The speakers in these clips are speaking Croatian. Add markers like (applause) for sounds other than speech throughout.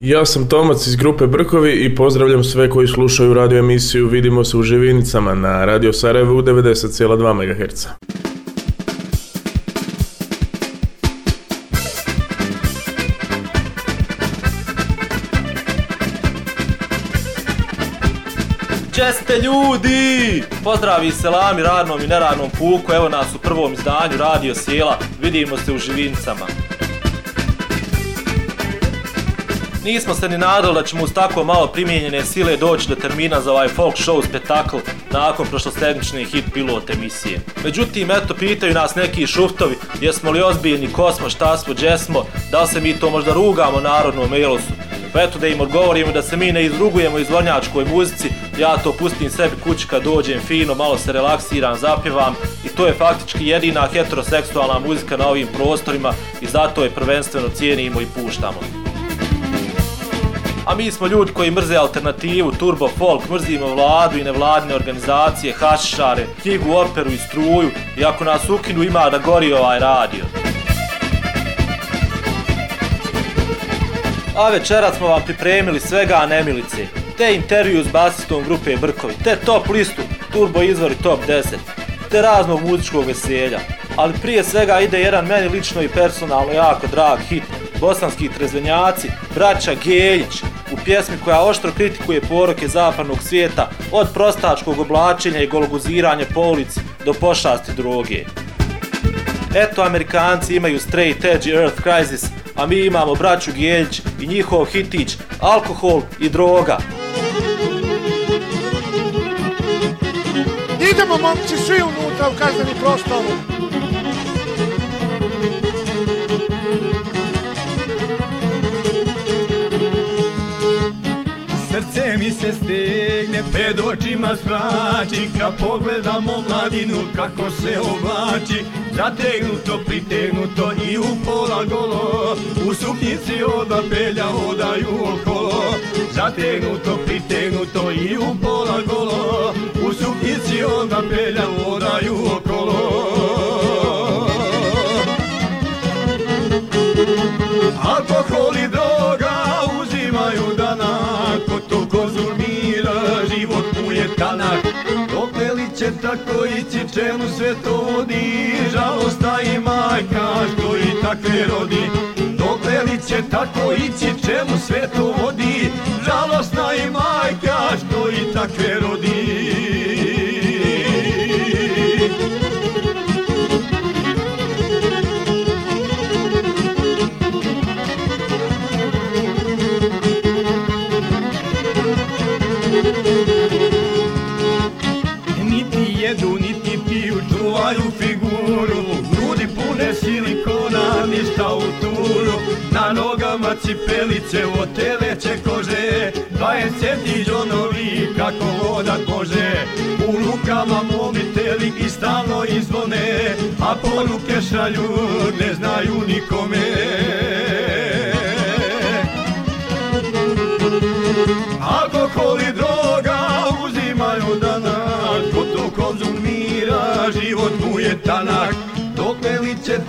Ja sam Tomac iz grupe Brkovi i pozdravljam sve koji slušaju radio emisiju Vidimo se u Živinicama na Radio Sarajevo u 90,2 MHz. Česte ljudi! Pozdravi selami radnom i neradnom puku, evo nas u prvom izdanju Radio Sjela, vidimo se u Živinicama. Nismo se ni nadali da ćemo uz tako malo primijenjene sile doći do termina za ovaj folk show spektakl nakon prošlostednične hit pilot emisije. Međutim, eto, pitaju nas neki šuftovi, jesmo li ozbiljni, kosmo, šta smo, gdje smo, da li se mi to možda rugamo narodnom elosu. Pa eto da im odgovorimo da se mi ne izrugujemo izvornjačkoj muzici, ja to pustim sebi kući kad dođem fino, malo se relaksiram, zapjevam i to je faktički jedina heteroseksualna muzika na ovim prostorima i zato je prvenstveno cijenimo i puštamo. A mi smo ljudi koji mrze alternativu, turbo folk, mrzimo vladu i nevladine organizacije, hašare, knjigu, operu i struju i ako nas ukinu ima da gori ovaj radio. A večeras smo vam pripremili svega nemilice, te intervju s basistom grupe Brkovi, te top listu Turbo izvori top 10, te raznog muzičkog veselja. Ali prije svega ide jedan meni lično i personalno jako drag hit, bosanski trezvenjaci, braća Geljić, u pjesmi koja oštro kritikuje poroke zapadnog svijeta od prostačkog oblačenja i gologuziranja po ulici do pošasti droge. Eto, Amerikanci imaju Straight Edge Earth Crisis, a mi imamo braću Geljić i njihov hitić Alkohol i droga. Idemo momci svi unutra u kazneni prostor. Se stegne, pred očima svrači Kad pogledam omladinu kako se oblači Zategnuto, pritegnuto i u pola golo U suknjici oda pelja odaju okolo. Zategnuto, pritegnuto i u pola golo U suknjici oda pelja odaju okolo. Alkohol tanak Dokle li će tako ići, čemu sve to vodi. Žalosta i majka što i takve rodi. Dokle li će tako ići, čemu sve to vodi. Žalosna i majka što i takve rodi cipelice od teleće kože Dvaje centi džonovi kako vodat može U rukama mobiteli i stalno izvone A poruke šalju, ne znaju nikome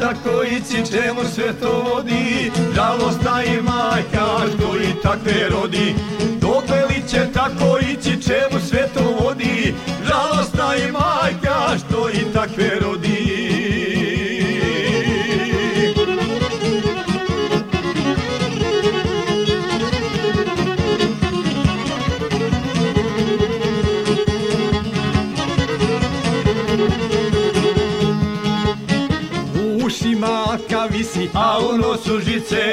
tako ići, čemu sve to vodi. Žalostna i majka što i takve rodi. Dokle li će tako ići, čemu sve to vodi? Žalostna i majka što i takve rodi a u nosu žice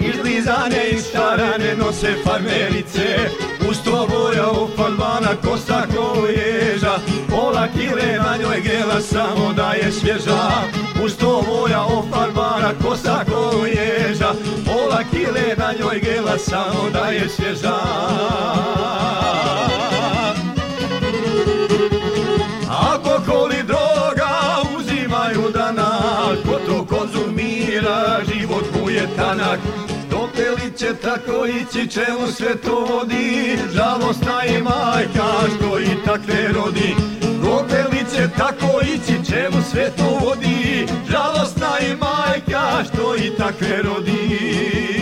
Izlizane i starane nose farmerice. Uz to boja ofarbana kosa ko ježa Pola kile na njoj gela samo da je svježa. Uz to boja ofarbana kosa ko ježa Pola kile na njoj gela samo da je svježa tanak. Dokle li će tako ići, čemu sve to vodi Žalostna i majka što i takve rodi. Dokle li će tako ići, čemu sve to vodi Žalostna i majka što i takve rodi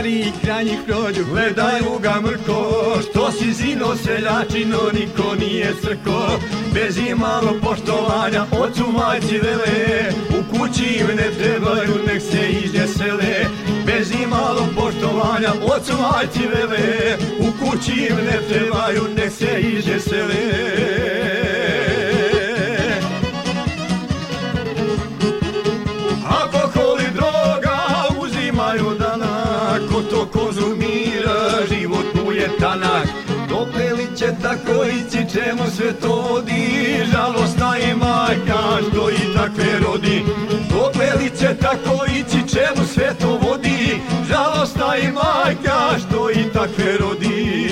kad stari krajnjih prođu Gledaju ga mrko, što si zino seljačino Niko nije crko, bez imalo poštovanja Ocu majci vele, u kući im ne trebaju Nek se izvjesele, bez imalo poštovanja Ocu majci vele, u kući im ne trebaju Nek se izvjesele li će tako ići, čemu sve to vodi Žalostna je majka što i takve rodi. Dokle li će tako ići, čemu sve to vodi? Žalostna je majka što i takve rodi.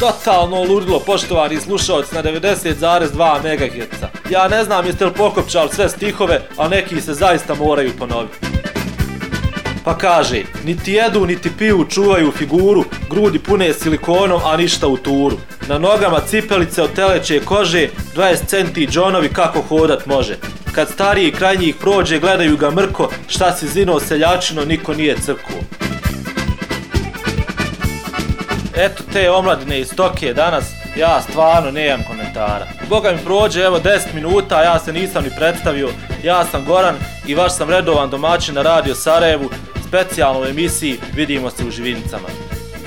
Totalno ludilo, poštovani slušalci na 90,2 MHz. Ja ne znam jeste li pokopčali sve stihove, a neki se zaista moraju ponoviti. Pa kaže, niti jedu, niti piju, čuvaju figuru, grudi pune silikonom, a ništa u turu. Na nogama cipelice od teleće kože, 20 centi džonovi kako hodat može. Kad stariji kraj njih prođe, gledaju ga mrko, šta si zino seljačino, niko nije crkuo. Eto te omladine iz Tokije danas, ja stvarno nemam komentara. Boga mi prođe evo 10 minuta, ja se nisam ni predstavio, ja sam Goran i vaš sam redovan domaćin na Radio Sarajevu, specijalno u emisiji Vidimo se u Živinicama.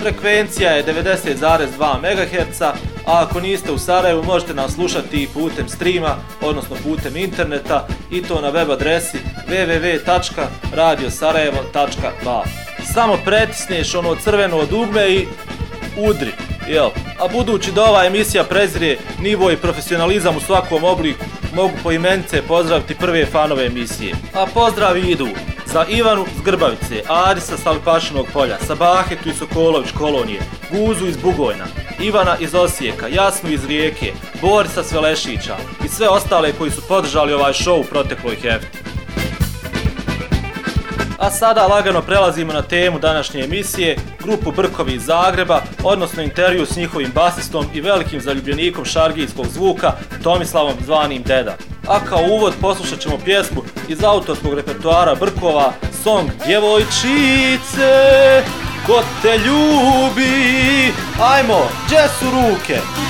Frekvencija je 90,2 MHz, a ako niste u Sarajevu možete nas slušati i putem streama, odnosno putem interneta i to na web adresi www.radiosarajevo.ba Samo pretisneš ono crveno dugme i udri, jel? A budući da ova emisija prezire nivo i profesionalizam u svakom obliku, mogu po imence pozdraviti prve fanove emisije. A pozdravi idu za Ivanu s Grbavice, Adisa s Alipašinog polja, Sabahetu iz Sokolović kolonije, Guzu iz Bugojna, Ivana iz Osijeka, Jasnu iz Rijeke, Borisa s Velešića i sve ostale koji su podržali ovaj show u protekloj hefti. A sada lagano prelazimo na temu današnje emisije, grupu Brkovi iz Zagreba, odnosno intervju s njihovim basistom i velikim zaljubljenikom šargijskog zvuka Tomislavom zvanim Deda. A kao uvod poslušat ćemo pjesmu iz autorskog repertoara Brkova, song Djevojčice, ko te ljubi, ajmo, gdje su ruke?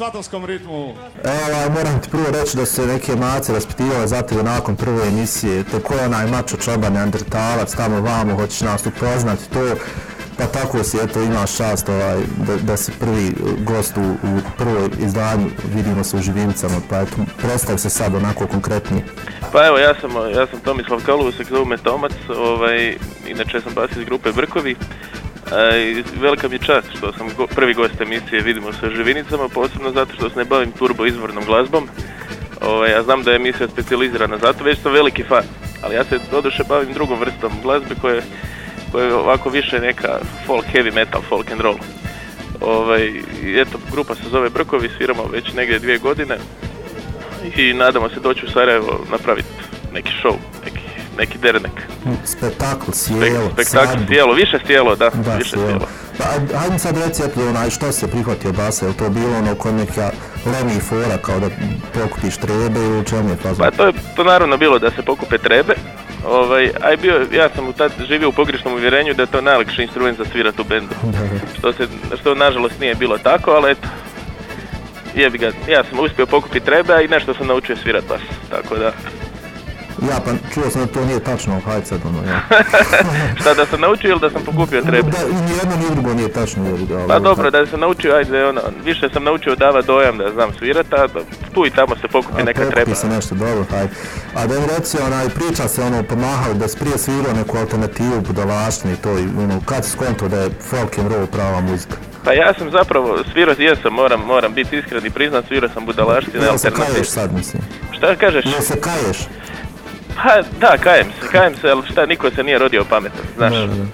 Svatovskom ritmu. Evo, moram ti prvo reći da se neke mace raspitivale za tebe nakon prve emisije. To ko je onaj mačo čoban, neandertalac, tamo vamo, hoćeš nas upoznati, to pa tako si, eto, imaš čast ovaj, da, da si prvi gost u, u prvoj izdanju, vidimo se u živinicama, pa eto, predstavi se sad onako konkretnije. Pa evo, ja sam, ja sam Tomislav Kalusek, zovu me Tomac, ovaj, inače sam bas iz grupe Brkovi. Velika mi je čast što sam prvi gost emisije Vidimo se živinicama, posebno zato što se ne bavim turbo izvornom glazbom. Ovaj, ja znam da je emisija specijalizirana za to, već sam veliki fan. Ali ja se doduše bavim drugom vrstom glazbe koje, koje je ovako više neka folk, heavy metal, folk and roll. Ovaj, i eto, grupa se zove Brkovi, sviramo već negdje dvije godine i nadamo se doći u Sarajevo napraviti neki show, neki, neki dernek. Spektakl, Spek- sjelo, spektakl sjelo, više sjelo, da, Da, više sjelo. sjelo. Pa, aj- ajde sad reci, onaj, što se prihvatio basa, je to bilo ono kod neka lemi fora, kao da pokupiš trebe ili čemu je fazon? Pa to je to naravno bilo da se pokupe trebe. Ovaj, aj bio, ja sam u tad živio u pogrešnom uvjerenju da je to najlakši instrument za svirat u bendu. Što se, što nažalost nije bilo tako, ali eto, jebi ga, ja sam uspio pokupiti trebe, a i nešto sam naučio svirat bas, tako da, Ja, pa čuo sam da to nije tačno, hajde sad ono, ja. (laughs) šta da sam naučio ili da sam pokupio trebe? Da, ni jedno ni drugo nije tačno, Pa dobro, da sam naučio, ajde, ono, više sam naučio davati dojam da znam svirat, a tu i tamo se pokupi A neka treba. se nešto dobro, hajde. A da mi reci, onaj, priča se ono, pomahali da si prije svirao neku alternativu, budalaštine i to, i ono, kad si skonto da je folk and roll prava muzika? Pa ja sam zapravo svirao, jesam, moram, moram biti iskren i priznat, svirao sam budalaštine Jel se alternativ. kaješ sad, mislim? Šta kažeš? Jel se kaješ? Pa da, kajem se, kajem se, ali šta, niko se nije rodio pametan, znaš. Da, da.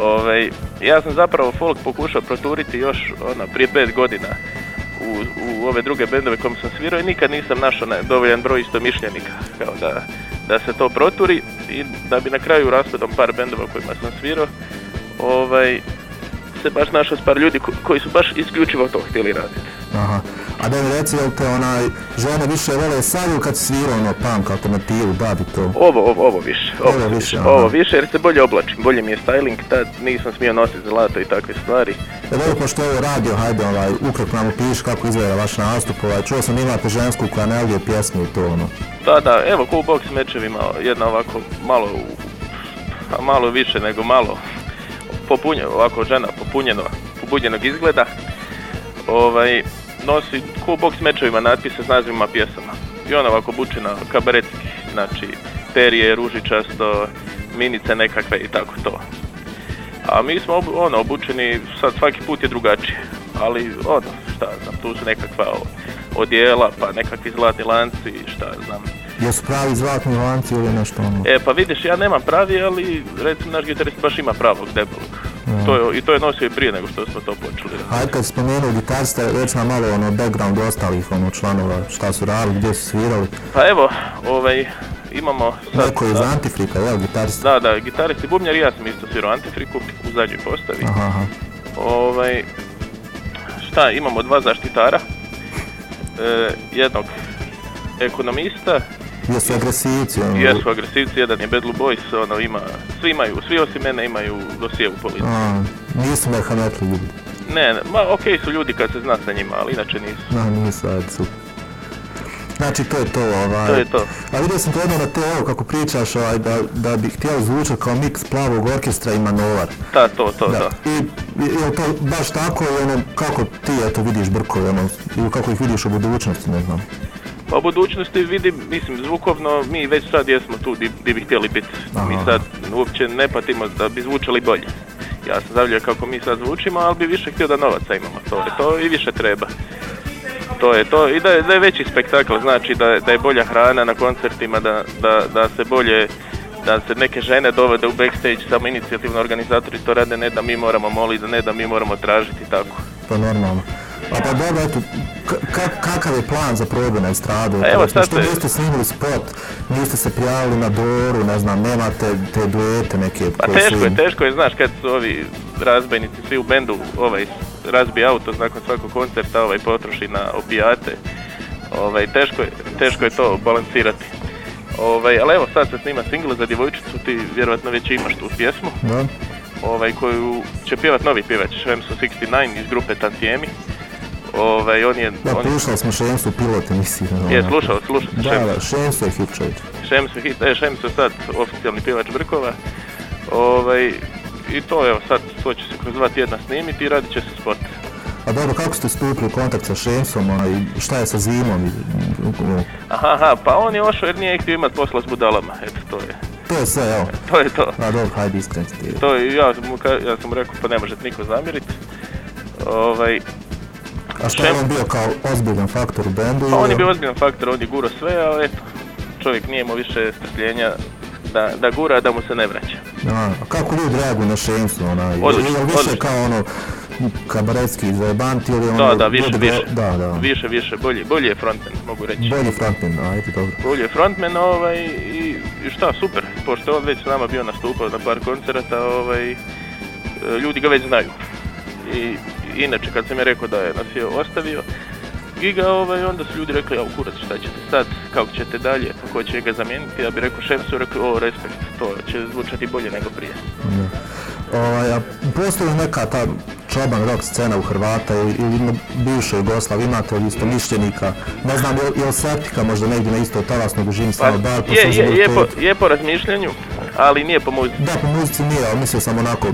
Ovaj, ja sam zapravo folk pokušao proturiti još ono, prije pet godina u, u ove druge bendove kojim sam svirao i nikad nisam našao ne, dovoljan broj istomišljenika kao da, da se to proturi i da bi na kraju raspadom par bendova kojima sam svirao ovaj, se baš našao s par ljudi ko- koji su baš isključivo to htjeli raditi. Aha. A da mi reci, jel te onaj, žene više vole ili kad si svirao ono punk alternativu, da bi to? Ovo, ovo, ovo više, ovo, Ovo više, aha. ovo više jer se bolje oblačim, bolje mi je styling, tad nisam smio nositi zlato i takve stvari. Ja dobro, pošto je ovo radio, hajde, ovaj, ukratko nam opiši kako izgleda vaš nastup, ovaj, čuo sam imate žensku koja ne lije pjesme i to, ono. Da, da, evo cool box mečevi malo, jedna ovako malo, a malo više nego malo, popunjeno, ovako žena popunjeno, popunjenog izgleda, ovaj, nosi cool box mečevima natpise s nazivima pjesama. I ona ovako bučina kabaretski, znači perije, ružičasto, minice nekakve i tako to. A mi smo ono, obučeni, sad svaki put je drugačije, ali ono, šta znam, tu su nekakva o- odijela, pa nekakvi zlatni lanci, šta znam, Jesu pravi zlatni lanci ili nešto ono? E, pa vidiš, ja nemam pravi, ali recimo naš gitarist baš ima pravog debelog. To je, I to je nosio i prije nego što smo to počeli. Hajde kad spomenuo gitarista, reći nam malo ono background ostalih ono članova, šta su radili, gdje su svirali. Pa evo, ovaj, imamo sad... Neko je iz Antifrika, jel, gitarista? da, da, gitarist i bubnjar i ja sam isto svirao Antifriku u zadnjoj postavi. Aha, aha. Ovaj, šta, imamo dva zaštitara, e, jednog ekonomista, Jesu agresivci, ono. jesu agresivci, jedan je Bad Blue Boys, ono ima, svi imaju, svi osim mene imaju dosije u policiji. Nisu merhametli ljudi. Ne, ne, ma okej su ljudi kad se zna sa njima, ali inače nisu. No, nisu, ajde, super. Znači, to je to, ovaj. To je to. A vidio sam to jedno na TV kako pričaš, ovaj, da, da bi htjeli zvučati kao miks plavog orkestra i manovar. Da, to, to, da. Da. I je to baš tako i ono, kako ti eto vidiš brkove, ono, ili kako ih vidiš u budućnosti, ne znam. Pa budućnosti vidim, mislim, zvukovno, mi već sad jesmo tu di, di bi htjeli biti. Mi sad uopće ne patimo da bi zvučali bolje. Ja sam zavljaju kako mi sad zvučimo, ali bi više htio da novaca imamo, to je to i više treba. To je to i da je, da je veći spektakl, znači da, da je bolja hrana na koncertima, da, da, da se bolje da se neke žene dovede u backstage, samo inicijativno organizatori to rade, ne da mi moramo moliti, ne da mi moramo tražiti tako. To je normalno. Pa dobro, eto, kakav je plan za probu na estradu? A evo sad što niste snimili spot, niste se prijavili na Doru, ne znam, nemate te duete neke Pa su teško je, teško je, znaš, kad su ovi razbojnici svi u bendu, ovaj, razbije auto nakon svakog koncerta, ovaj, potroši na opijate, ovaj, teško je, teško je to balansirati. Ovaj, ali evo sad se snima single za djevojčicu, ti vjerojatno već imaš tu pjesmu. Da? ovaj, koju će pjevat novi pjevač, Šemso 69 iz grupe Tantiemi. Ovaj, on je... Da, on je slušali smo Šemsu pilot emisiji. je onako. slušao, slušao Da, Šemsu. da, Šemsu je hit čovječ. Šemsu hit, e, Šemsu je sad oficijalni pjevač Brkova. Ovaj, I to evo sad, to će se kroz dva tjedna snimiti i radit će se spot. A dobro, kako ste stupili u kontakt sa Šemsom, onaj, šta je sa zimom? i- ono, Aha, aha, pa on je ošao jer nije htio imat posla s budalama, eto to je, To je sve, evo. to je to. A dobro, hajde iskren si ti. To je, ja, ja sam mu rekao pa ne možete niko zamjeriti. Ovaj, A šta je on bio kao ozbiljan faktor u bendu? pa on je bio ozbiljan faktor, on je guro sve, ali eto, čovjek nije imao više strpljenja da, da gura, da mu se ne vraća. A, a kako ljudi reaguju na Šemsu, onaj? Odlično, Ili više odlično. kao ono, kabaretski zajebanti ili ono... Da, da, više, ljudi više. Da, da. Više, više, bolji, bolji je frontman, mogu reći. Bolji frontman, ajde, dobro. Bolji je frontman, ovaj, i, i šta, super, pošto je on već s nama bio nastupao na par koncerata, ovaj, e, ljudi ga već znaju. I inače, kad sam je rekao da je nas je ostavio, Giga, ovaj, onda su ljudi rekli, evo kurac, šta ćete sad, kako ćete dalje, kako će ga zamijeniti, ja bih rekao šemsu, rekli, o, respekt, to će zvučati bolje nego prije. Ovaj, a postoji neka ta čoban rock scena u Hrvata ili, ili bivšoj Jugoslavi, imate li isto mišljenika? Ne znam, je, je li Septika možda negdje na istoj talasnoj dužini Pa, samo bar po je, je, je, po, je po razmišljanju, ali nije po muzici. Da, po muzici nije, ali mislio sam onako,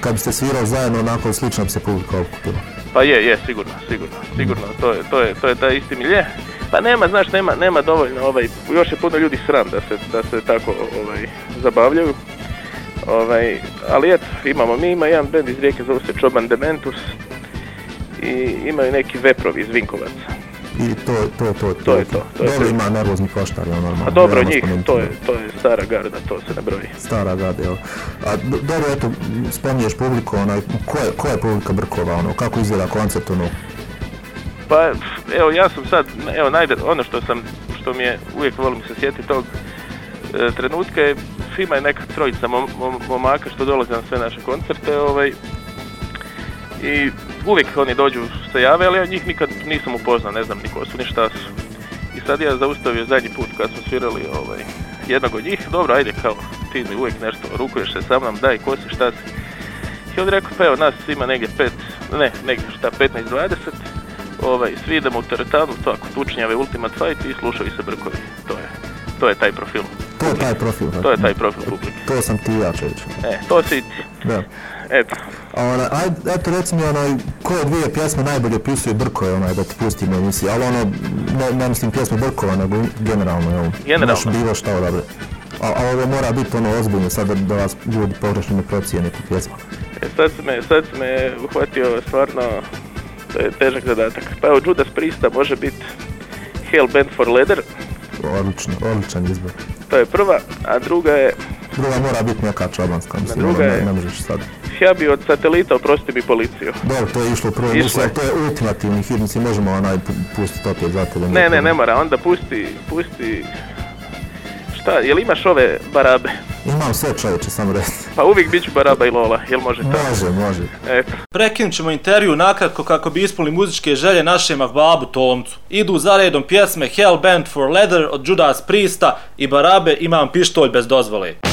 kad biste svirali zajedno, onako slično bi se publika okupila. Pa je, je, sigurno, sigurno, sigurno, to je, to je, to je taj isti milje. Pa nema, znaš, nema, nema dovoljno, ovaj, još je puno ljudi sram da se, da se tako, ovaj, zabavljaju. Ovaj, ali eto, imamo, mi ima jedan band iz Rijeke, zove se Čoban Dementus i imaju neki veprovi iz Vinkovaca. I to, to, to, To je to, to je Dobro to. ima nervozni koštar, jel normalno? A dobro, njih, to je, to je stara garda, to se ne broji. Stara gada, jel? A do- dobro, eto, spominješ publiku, onaj, ko je, ko je publika Brkova, ono, kako izgleda koncert, ono? Pa evo ja sam sad, evo najde, ono što sam, što mi je, uvijek volim se sjetiti tog e, trenutka je, ima je neka trojica mom, mom- momaka što dolaze na sve naše koncerte, ovaj, i uvijek oni dođu se jave, ali ja njih nikad nisam upoznao, ne znam ni ko su, ni šta su. I sad ja zaustavio zadnji put kad smo svirali ovaj, jednog od njih, dobro, ajde kao, ti mi uvijek nešto rukuješ se sa mnom, daj, ko si, šta si. I on rekao, pa evo, nas ima negdje pet, ne, negdje šta, 15-20, ovaj, svi idemo u teretanu, tako, tučnjave, Ultimate Fight i slušaju se brkovi. To je, to je taj profil. To je taj profil? To je taj profil publike. To sam ti ja, čovječ. E, to si, Da. eto, A onaj, ajde, eto reci mi onaj, koje dvije pjesme najbolje opisuje Brkove, onaj, da ti pustimo emisiju, ali ono, ne, ne mislim pjesme Brkova, nego generalno, jel? Generalno. Možeš bilo šta odabre. A, a ovo mora biti ono ozbiljno, sad da, da vas ljudi pogrešno ne procijene tu pjesmu. e, sad si me, sad si me uhvatio stvarno, to je težak zadatak. Pa evo, Judas Priesta može biti Hell Bent for Leather, Odlično, odličan izbor. to je prva, a druga je, Druga mora biti neka čabanska, mislim, druga je- ne, možeš sad. ja bi od satelita oprosti mi policiju. Dobro, to je išlo u prvoj Išlo to je ultimativni hit, mislim, možemo onaj pu- pustiti opet za tebe. Ne, ne, ne mora, onda pusti, pusti, šta, jel imaš ove barabe? Imam sve čovječe, samo reći. Pa uvijek bit ću baraba i lola, jel može tako? Može, može. Eto. Prekinut ćemo intervju nakratko kako bi ispunili muzičke želje našem babu Tomcu. Idu za redom pjesme Hell Bent for Leather od Judas Priesta i Barabe Imam pištolj bez dozvole.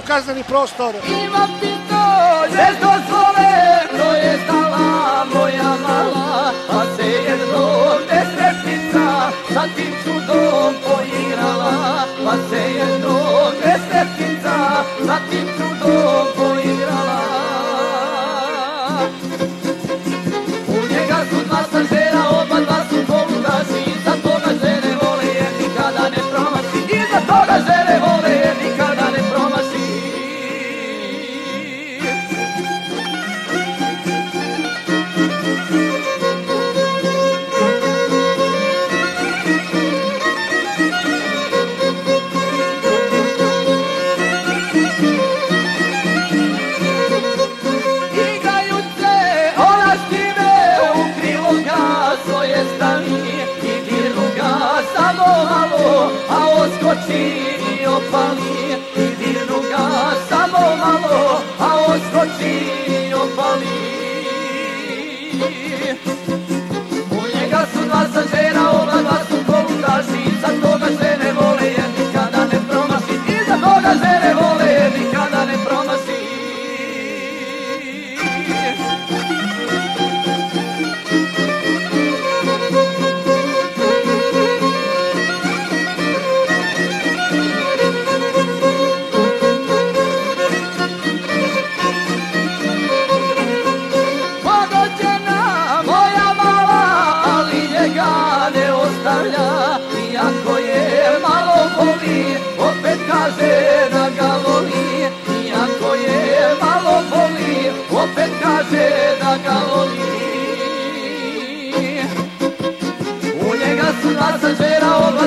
U kazneni prostor. Imam ti to, bez dozvole, to je znala moja mala, a se jednom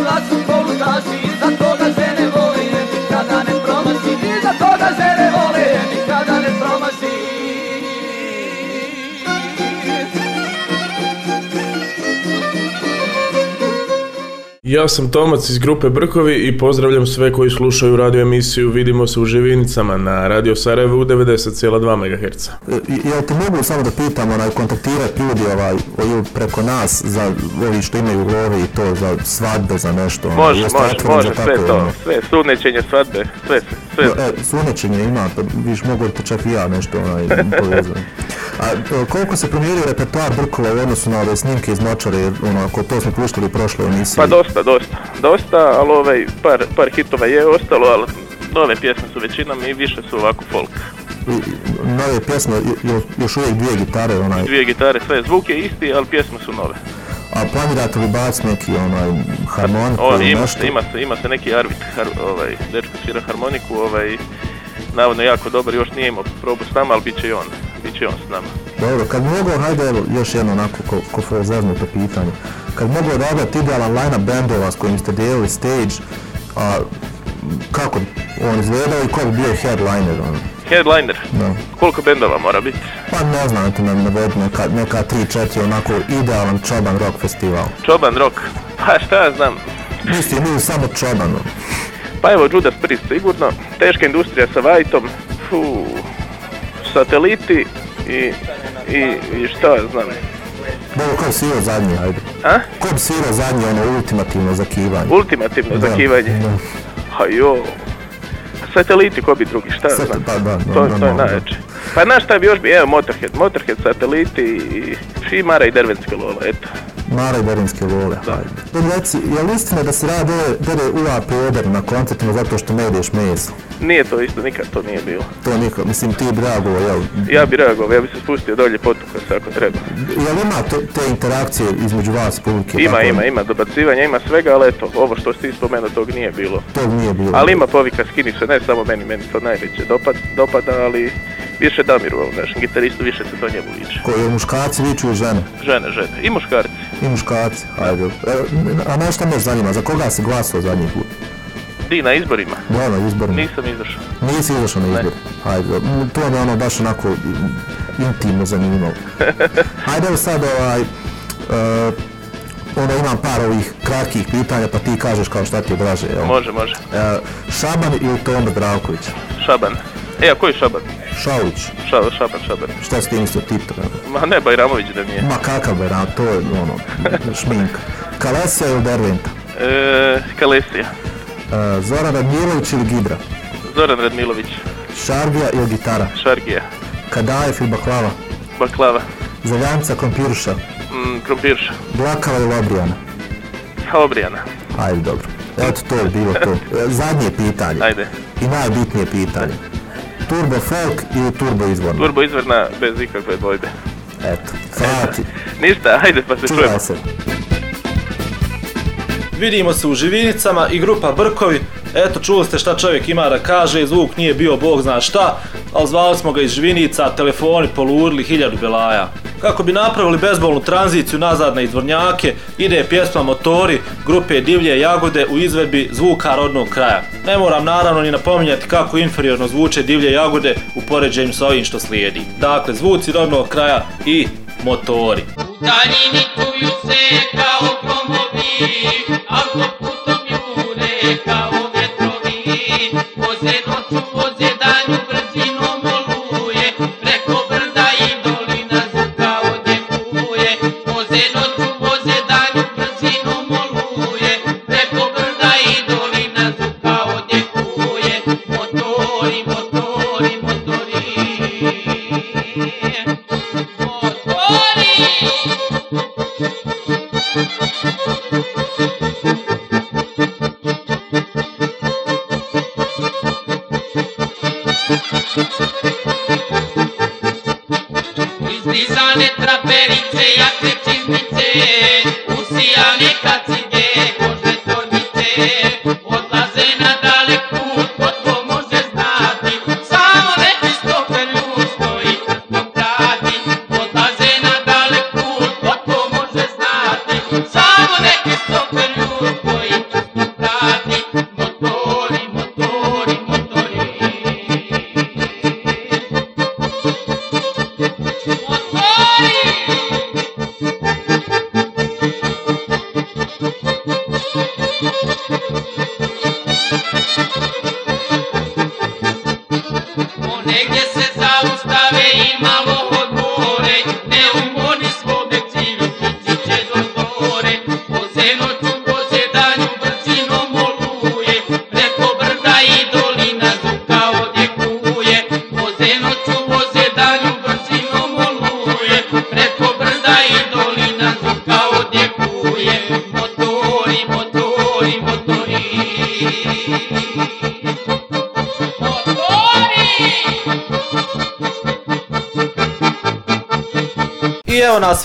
dva su polutaši Za toga žene vole, jer nikada promaši I toga žene vole, promaši Ja sam Tomac iz grupe Brkovi i pozdravljam sve koji slušaju radio emisiju Vidimo se u Živinicama na Radio Sarajevo u 90,2 MHz. Jel te mogu samo da pitam, onaj, kontaktirati ljudi ovaj, preko nas za ovi što imaju love i to za svadbe, za nešto? ono, Može, može, može, za sve tako, to, ono? sve, sunećenje, svadbe, sve, sve. E, sunećenje ima, pa viš mogu te čak i ja nešto onaj, (laughs) povezam. A koliko se promijenio repertoar Brkova u odnosu na ove snimke iz Močare, jer, ono, ako to smo puštali u prošloj emisiji? Pa dosta, dosta, dosta, ali ovaj, par, par hitova je ostalo, ali nove pjesme su većinom i više su ovako folk. Nove pjesme, jo- jo- još uvijek dvije gitare, onaj, Dvije gitare, sve, zvuk je isti, ali pjesme su nove. a planirate li baciti neki onaj harmoniku O, ima, nešto? ima, se, ima se neki Arvik, har, ovaj, dečko svira harmoniku, ovaj, navodno jako dobar, još nije imao probu s nama, ali bit će i on, bit će on s nama. Dobro, kad mogao, hajde evo, još jedno onako ko, ko zeznuto pitanje. Kad bi mogao odabrati idealan line-up bendova s kojim ste dijelili stage, a kako on izgledao i ko bi bio headliner, ono? Headliner, Da. koliko bendova mora biti? Pa ne znam, ti nam navedi neka, neka 3-4 onako idealan čoban rock festival. Čoban rock, pa šta ja znam, Mislim, nije samo čoban, ono. Pa evo Judas Priest sigurno, teška industrija sa Vajtom, fu, sateliti i, i, i šta znam. Dobro, ko bi svirao zadnji, ajde. A? Ko bi svirao zadnji, ono, ultimativno zakivanje? Ultimativno Da, zakivanje. da. Ha jo. Sateliti ko bi drugi, šta Sat- znam. pa da, da, to, da, to je najjače. Pa znaš šta bi još bi, evo Motorhead, Motorhead, sateliti i Šimara i Dervenske lola, eto. I Berinske vole. Dobro, reci, je li istina da se ove DDUA peder na koncertima zato što ne jedeš meso? Nije to isto, nikad to nije bilo. To nikad, mislim ti bi reagovao, jel? Ja bi reagovao, ja bi se spustio dolje potuka se ako treba. Jel ima to, te interakcije između vas publike? Ima, Tako, ima, ima dobacivanja, ima svega, ali eto, ovo što si ti spomenuo tog nije bilo. Tog nije bilo. Ali ima povika skini se, ne samo meni, meni to najveće dopad, dopada, ali više Damiru, ovom našem gitaristu, više se to njemu liči. Ko je muškarci viču ili žene? Žene, žene. I muškarci. I muškarci, hajde. E, a šta me zanima, za koga si glasao zadnji put? Di, na izborima? Da, na izborima. Nisam izašao. Nisi izašao na izbor. Hajde, m, to me ono baš onako i- intimno zanimalo. (laughs) Hajde evo sad ovaj, e, ono imam par ovih kratkih pitanja pa ti kažeš kao šta ti je draže. Jel? Može, može. E, Šaban ili Tomo Zdravković? Šaban. E, a koji Šaban? Šaulić, Ša, šaban, Šaban. šta si ti mislio Tito? Ma ne, Bajramović da nije. Ma kakav beran, to je ono, (laughs) šminka. Kalesija ili Derventa? E, Kalesija. E, Zoran Radmilović ili Gibra? Zoran Radmilović, Šarbija ili gitara? Šargija, Kadajev ili baklava? Baklava, Zavjanca kompiruša? mm, Krompirša, Blakava ili obrijana? Obrijana. Ajde, dobro. Eto, to je bilo to. (laughs) Zadnje pitanje. Ajde. I najbitnije pitanje. Turbo folk ili turbo izvorno? Turbo izvrna bez ikakve dvojbe. Eto, hvala ti. (laughs) Ništa, ajde pa se čujemo. Se. Vidimo se u Živinicama i grupa Brkovi. Eto, čuli ste šta čovjek ima da kaže, zvuk nije bio bog zna šta, ali zvali smo ga iz Živinica, telefoni polurili hiljadu belaja. Kako bi napravili bezbolnu tranziciju nazad na izvornjake, ide pjesma Motori grupe Divlje Jagode u izvedbi zvuka rodnog kraja. Ne moram naravno ni napominjati kako inferiorno zvuče Divlje Jagode u poređenju sa ovim što slijedi. Dakle, zvuci rodnog kraja i motori. U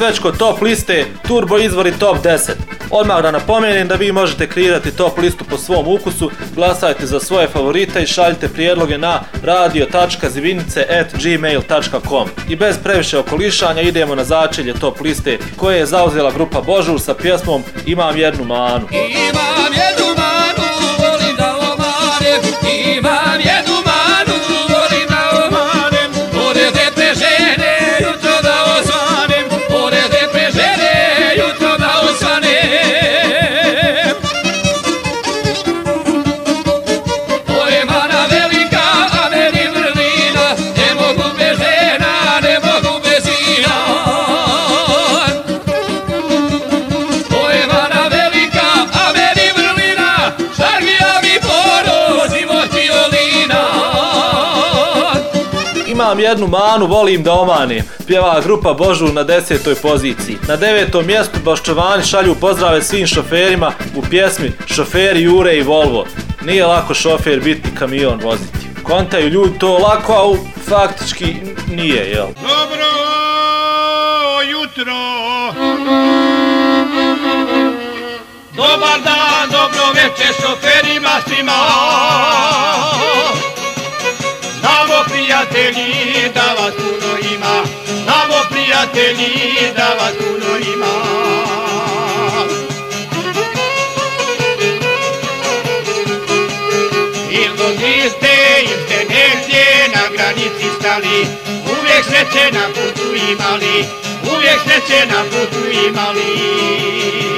već top liste Turbo izvori top 10. Odmah da napomenem da vi možete kreirati top listu po svom ukusu, glasajte za svoje favorite i šaljite prijedloge na radio.zivinice.gmail.com I bez previše okolišanja idemo na začelje top liste koje je zauzela grupa Božur sa pjesmom Imam jednu manu. Imam jednu jednu manu, volim da omanim. Pjeva grupa Božur na desetoj poziciji. Na devetom mjestu Baščevani šalju pozdrave svim šoferima u pjesmi Šoferi Jure i Volvo. Nije lako šofer biti kamion voziti. Kontaju ljudi to lako, a u faktički nije, jel? Dobro jutro. Dobar dan, dobro večer šoferima svima. Prijatelji da vas puno ima, znamo prijatelji da vas puno ima. Granici stali, uvijek sreće na putu imali, uvijek sreće na putu imali.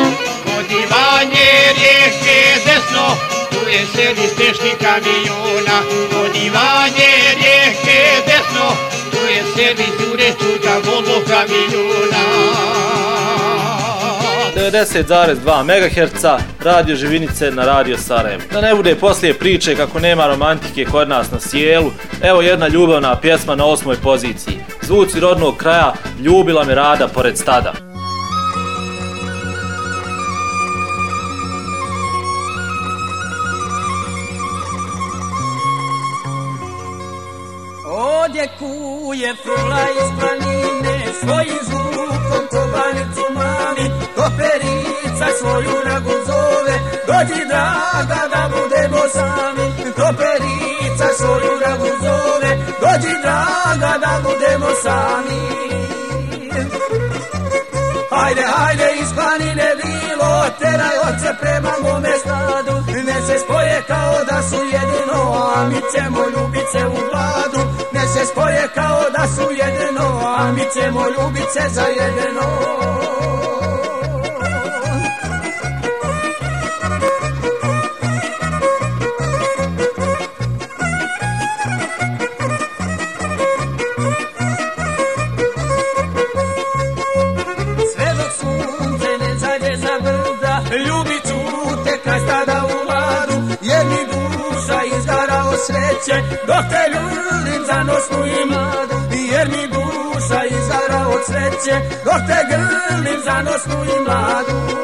rijeke desno, tu je sedište kamiona. Kod Ivanje rijeke desno, tu je sedi Đure Čuka Volvo kamiona. 90,2 MHz, radio Živinice na radio Sarajevo. Da ne bude poslije priče kako nema romantike kod nas na sjelu, evo jedna ljubavna pjesma na osmoj poziciji. Zvuci rodnog kraja, ljubila me rada pored stada. Ovdje kuje frula iz planine Svojim zvukom kobanicu mami. Koperica svoju dragu zove Dođi draga da budemo sami. Koperica svoju dragu zove Dođi draga da budemo sami. Hajde, hajde iz planine bilo Teraj oce prema mome stadu. Ne se spoje kao da su jedino A mi ćemo ljubit se u vladu se spoje kao da su jedino A mi ćemo ljubit se za jedino sreće Dok te grlim za nosnu i mladu Jer mi duša izgara od sreće. Dok te grlim za nosnu i mladu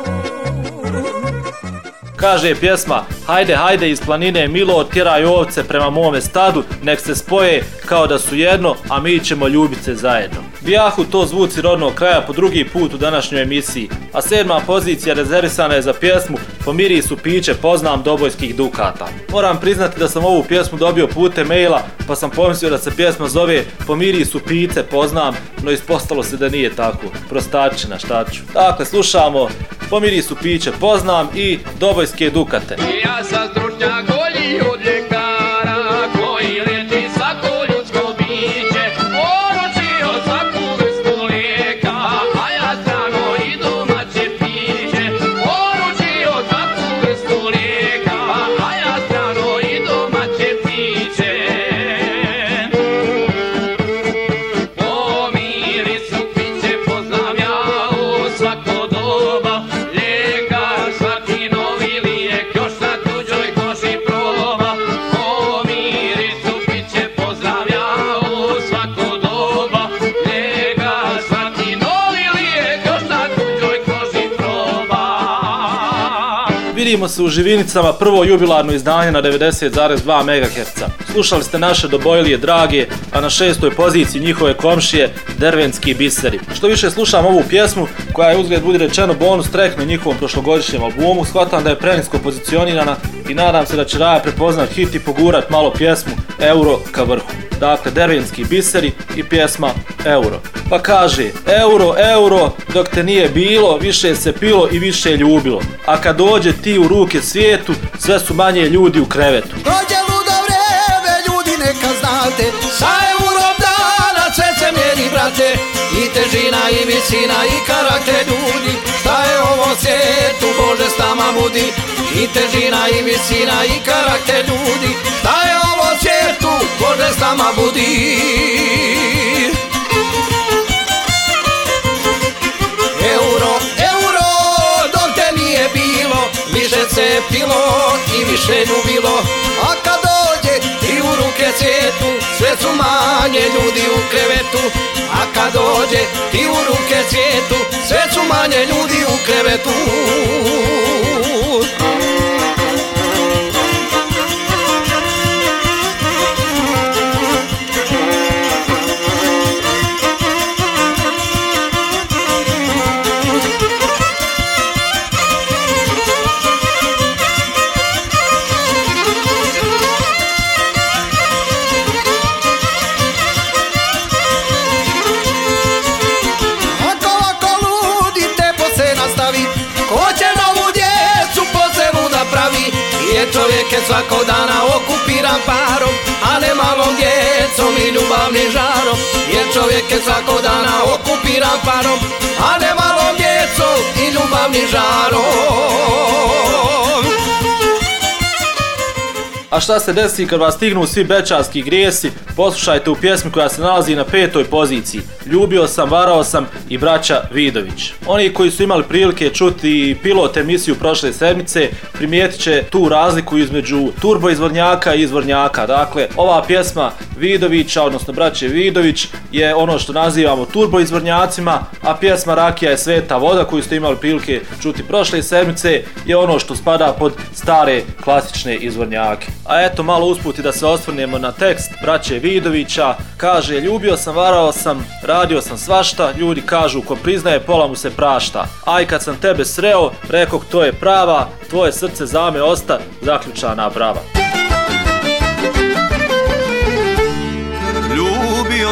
Kaže pjesma, hajde, hajde iz planine Milo, tjeraj ovce prema mome stadu, nek se spoje kao da su jedno, a mi ćemo ljubit se zajedno. Bijahu to zvuci rodnog kraja po drugi put u današnjoj emisiji, a sedma pozicija rezervisana je za pjesmu Po mirisu piće poznam dobojskih dukata. Moram priznati da sam ovu pjesmu dobio putem maila, pa sam pomislio da se pjesma zove Po mirisu pice poznam, no ispostalo se da nije tako. Prostačina, šta ću. Dakle, slušamo Po mirisu piće poznam i dobojske dukate. Ja sam stručnjak Vidimo se u Živinicama prvo jubilarno izdanje na 90,2 MHz. Slušali ste naše dobojlije drage, a na šestoj poziciji njihove komšije Dervenski biseri. Što više slušam ovu pjesmu, koja je uzgled budi rečeno bonus track na njihovom prošlogodišnjem albumu, shvatam da je prenisko pozicionirana i nadam se da će Raja prepoznat hit i pogurat malo pjesmu Euro ka vrhu. Dakle, Dervenski biseri i pjesma Euro. Pa kaže, euro, euro, dok te nije bilo, više se pilo i više ljubilo. A kad dođe ti u ruke svijetu, sve su manje ljudi u krevetu. Dođe ludo vreme, ljudi neka znate Sa eurom dana sve se mjeri, brate. I težina i visina i karakter ljudi. Šta je ovo svijetu, Bože s nama budi? I težina i visina i karakter ljudi. Šta je ovo svijetu, Bože s nama budi se pilo i više ljubilo. A kad dođe ti u ruke svijetu Sve su manje ljudi u krevetu. A kad dođe ti u ruke svijetu Sve su manje ljudi u krevetu svakog dana okupiran parom A ne malom djecom i ljubavnim žarom. Jer čovjek je svakog dana okupiran parom A ne malom djecom i ljubavnim žarom A šta se desi kad vas stignu svi bečarski grijesi? Poslušajte u pjesmi koja se nalazi na petoj poziciji. Ljubio sam, varao sam i braća Vidović. Oni koji su imali prilike čuti pilot emisiju prošle sedmice primijetit će tu razliku između turbo izvornjaka i izvornjaka. Dakle, ova pjesma Vidovića, odnosno braće Vidović, je ono što nazivamo turbo izvornjacima, a pjesma Rakija je sveta voda koju ste imali prilike čuti prošle sedmice je ono što spada pod stare klasične izvornjake. A eto malo usputi da se osvrnemo na tekst braće Vidovića. Kaže, ljubio sam, varao sam, radio sam svašta, ljudi kažu ko priznaje pola mu se prašta. Aj kad sam tebe sreo, rekog to je prava, tvoje srce za me osta, zaključana brava.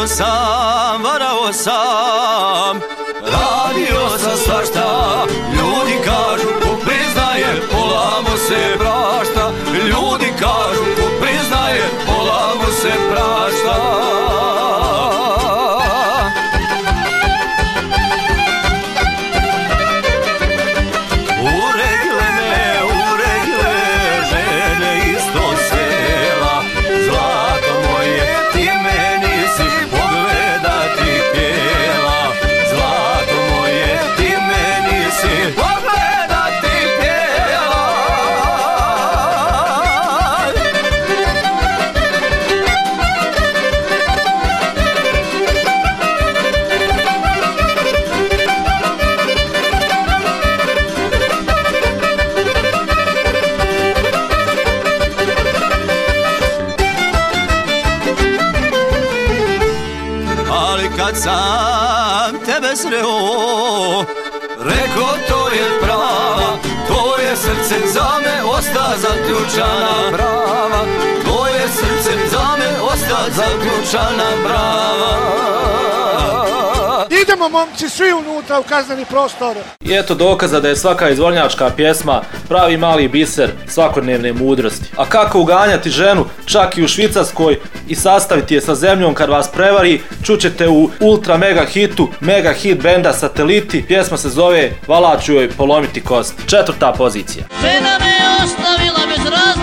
Sam, varao sam, zaključana brava Idemo momci svi unutra u kazneni prostor. I eto dokaza da je svaka izvornjačka pjesma pravi mali biser svakodnevne mudrosti. A kako uganjati ženu čak i u Švicarskoj i sastaviti je sa zemljom kad vas prevari, čućete u ultra mega hitu, mega hit benda Sateliti, pjesma se zove Valaću joj polomiti kosti. Četvrta pozicija. Žena me ostavila bez razloga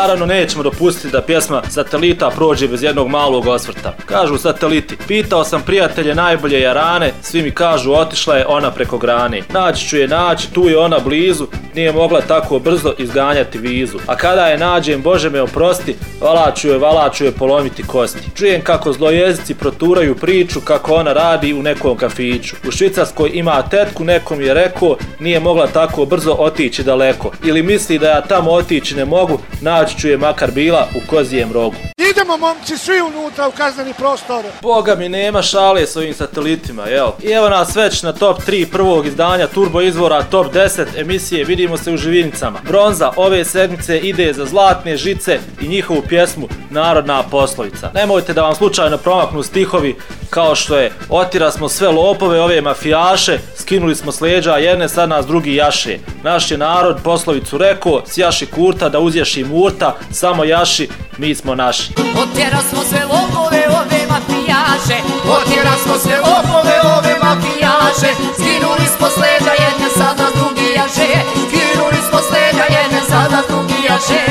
naravno nećemo dopustiti da pjesma Satelita prođe bez jednog malog osvrta. Kažu sateliti, pitao sam prijatelje najbolje jarane, svi mi kažu otišla je ona preko grane. Naći ću je naći, tu je ona blizu, nije mogla tako brzo izganjati vizu. A kada je nađem, Bože me oprosti, valaću je, valaću je polomiti kosti. Čujem kako zlojezici proturaju priču kako ona radi u nekom kafiću. U Švicarskoj ima tetku, nekom je rekao, nije mogla tako brzo otići daleko. Ili misli da ja tamo otići ne mogu, naći ću je makar bila u kozijem rogu. Idemo momci svi unutra u kazneni prostor. Boga mi nema šale s ovim satelitima, jel? I evo nas već na top 3 prvog izdanja Turbo izvora top 10 emisije Vidimo se u živinicama. Bronza ove sedmice ide za Zlatne žice i njihovu pjesmu Narodna poslovica. Nemojte da vam slučajno promaknu stihovi kao što je otira smo sve lopove, ove mafijaše, skinuli smo s leđa jedne, sad nas drugi jaše. Naš je narod poslovicu rekao, sjaši kurta da uzješi murta, samo jaši, mi smo naši. Otjera smo sve lopove, ove mafijaše Otjera smo sve lopove, ove mafijaše Skinuli smo s leđa jedne, sad nas drugi jaše Skinuli smo s leđa jedne, sad nas drugi jaše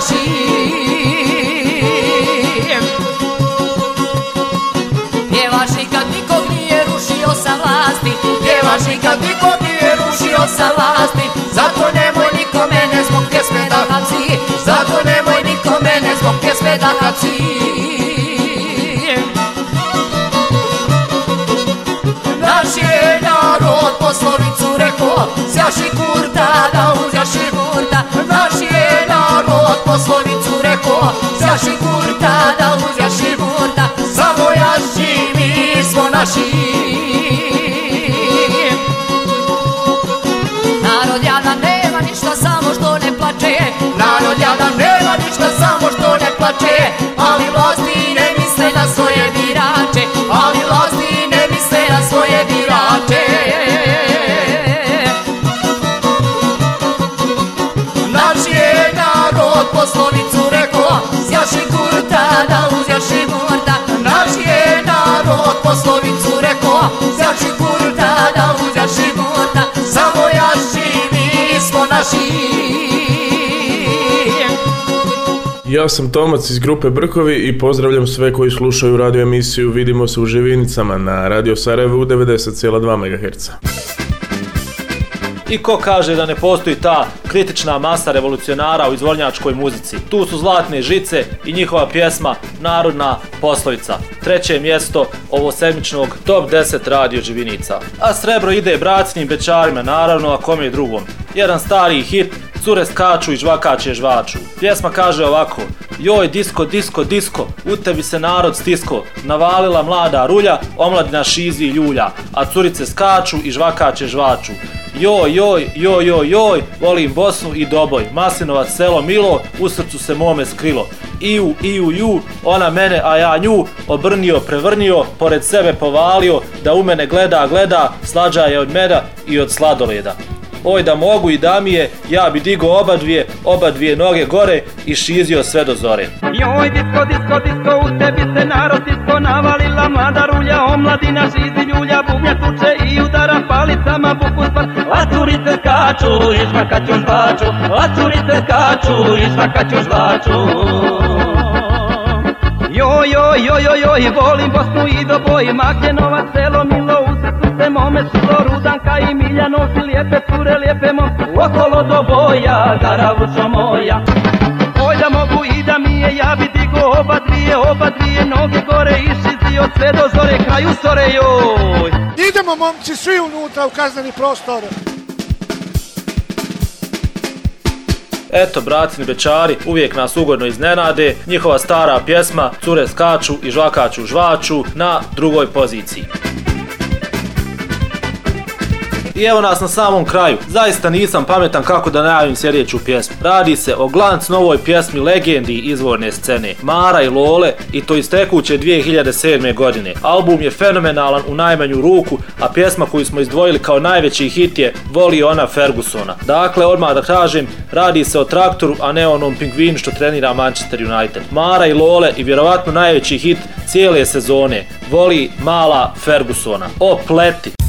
naši Pjevaš nikad nikog nije rušio sa vlasti. Pjevaš nikad nikog nije rušio sa vlasti. Zato nemoj nikome ne zbog pjesme da haci. Zato nemoj nikome ne zbog pjesme da haci. Naš je narod poslovicu rekao Sjaši kurta da uzjaši je narod poslovicu rekao Sjaši kurta da uzjaši murta Samo jaši mi smo naši. Narod jadan nema ništa samo što ne plače. Narod jadan nema ništa samo što ne plače poslovicu rekao Sjaši kurta da uzjaši murta Samo jaši mi smo naši Ja sam Tomac iz grupe Brkovi i pozdravljam sve koji slušaju radio emisiju Vidimo se u Živinicama na Radio Sarajevo u 90,2 MHz. I ko kaže da ne postoji ta kritična masa revolucionara u izvornjačkoj muzici? Tu su Zlatne žice i njihova pjesma Narodna poslovica. Treće mjesto ovo sedmičnog top 10 radio živinica. A srebro ide bracnim bečarima, naravno, a kome drugom. Jedan stari hit, cure skaču i žvakaće žvaču. Pjesma kaže ovako, joj disko, disko, disko, u tebi se narod stisko, navalila mlada rulja, omladina šizi i ljulja, a curice skaču i žvakaće žvaču. Joj, joj, joj, joj, joj, volim Bosnu i Doboj, Maslinovac selo Milo, u srcu se mome skrilo. Iju, iju, ju, ona mene, a ja nju, obrnio, prevrnio, pored sebe povalio, da u mene gleda, gleda, slađa je od meda i od sladoleda. Oj da mogu i da mi je, ja bi digo oba dvije, oba dvije noge gore i šizio sve do zore. Joj, disko, disko, disko, u tebi se narod disko navalila mlada rulja, omladina žizi ljulja, bubnja tuče i udara palicama buku spar. A curice skaču i žvakaću žvaču, a curice skaču i žvakaću žvaču. Joj, joj, joj, joj, joj, volim Bosnu i do boji, Magdjenova selo milo, se mome šilo, Rudanka i Miljanovci, lijepe cure, lijepe momci, okolo do boja, garavučo moja. Oj da mogu i da mi je, ja bi digo oba dvije, oba dvije noge gore i šizio sve do zore, kraju sore, joj. Idemo momci svi unutra u kazneni prostor. Eto, bratini bečari, uvijek nas ugodno iznenade, njihova stara pjesma Cure skaču i žvakaću žvaču na drugoj poziciji. I evo nas na samom kraju. Zaista nisam pametan kako da najavim sljedeću pjesmu. Radi se o glanc novoj pjesmi legendi izvorne scene. Mara i Lole i to iz tekuće 2007. godine. Album je fenomenalan u najmanju ruku, a pjesma koju smo izdvojili kao najveći hit je Voli ona Fergusona. Dakle, odmah da kažem, radi se o traktoru, a ne onom pingvinu što trenira Manchester United. Mara i Lole i vjerovatno najveći hit cijele sezone. Voli mala Fergusona. O pleti!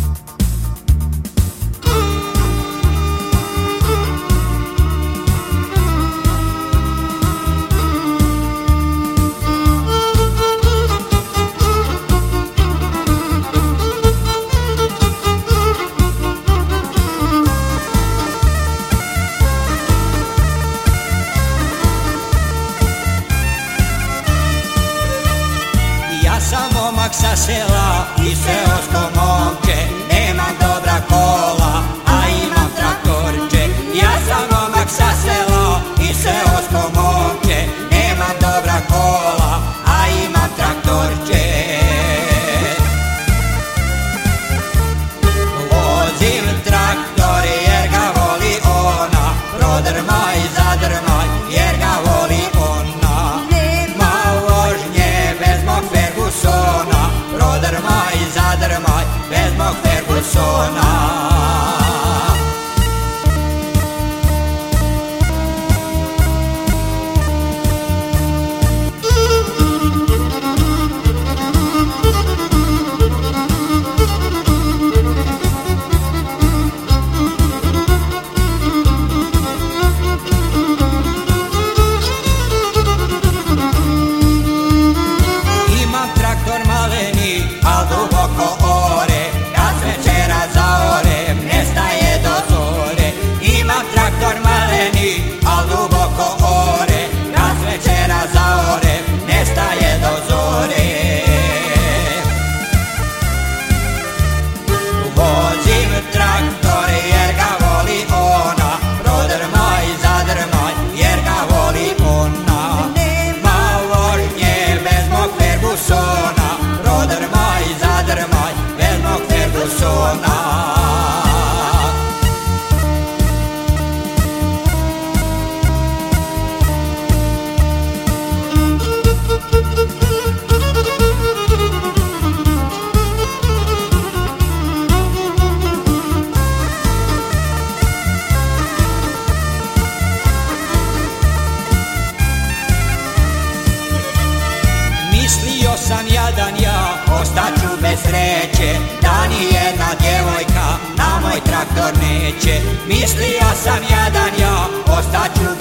Sreće Da ni jedna djevojka na moj traktor neće. Mislio sam jadan ja, ostaću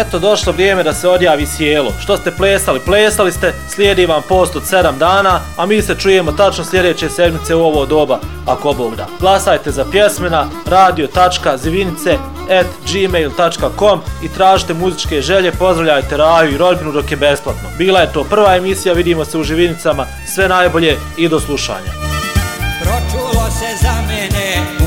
Eto, došlo vrijeme da se odjavi sjelo. Što ste plesali, plesali ste, slijedi vam post od 7 dana, a mi se čujemo tačno sljedeće sedmice u ovo doba, ako Bog da. Glasajte za pjesmena radio.zivinice at gmail.com i tražite muzičke želje, pozdravljajte Raju i rodbinu dok je besplatno. Bila je to prva emisija, vidimo se u Živinicama, sve najbolje i do slušanja. Pročulo se za mene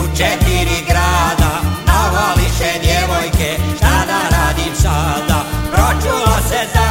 Zeta.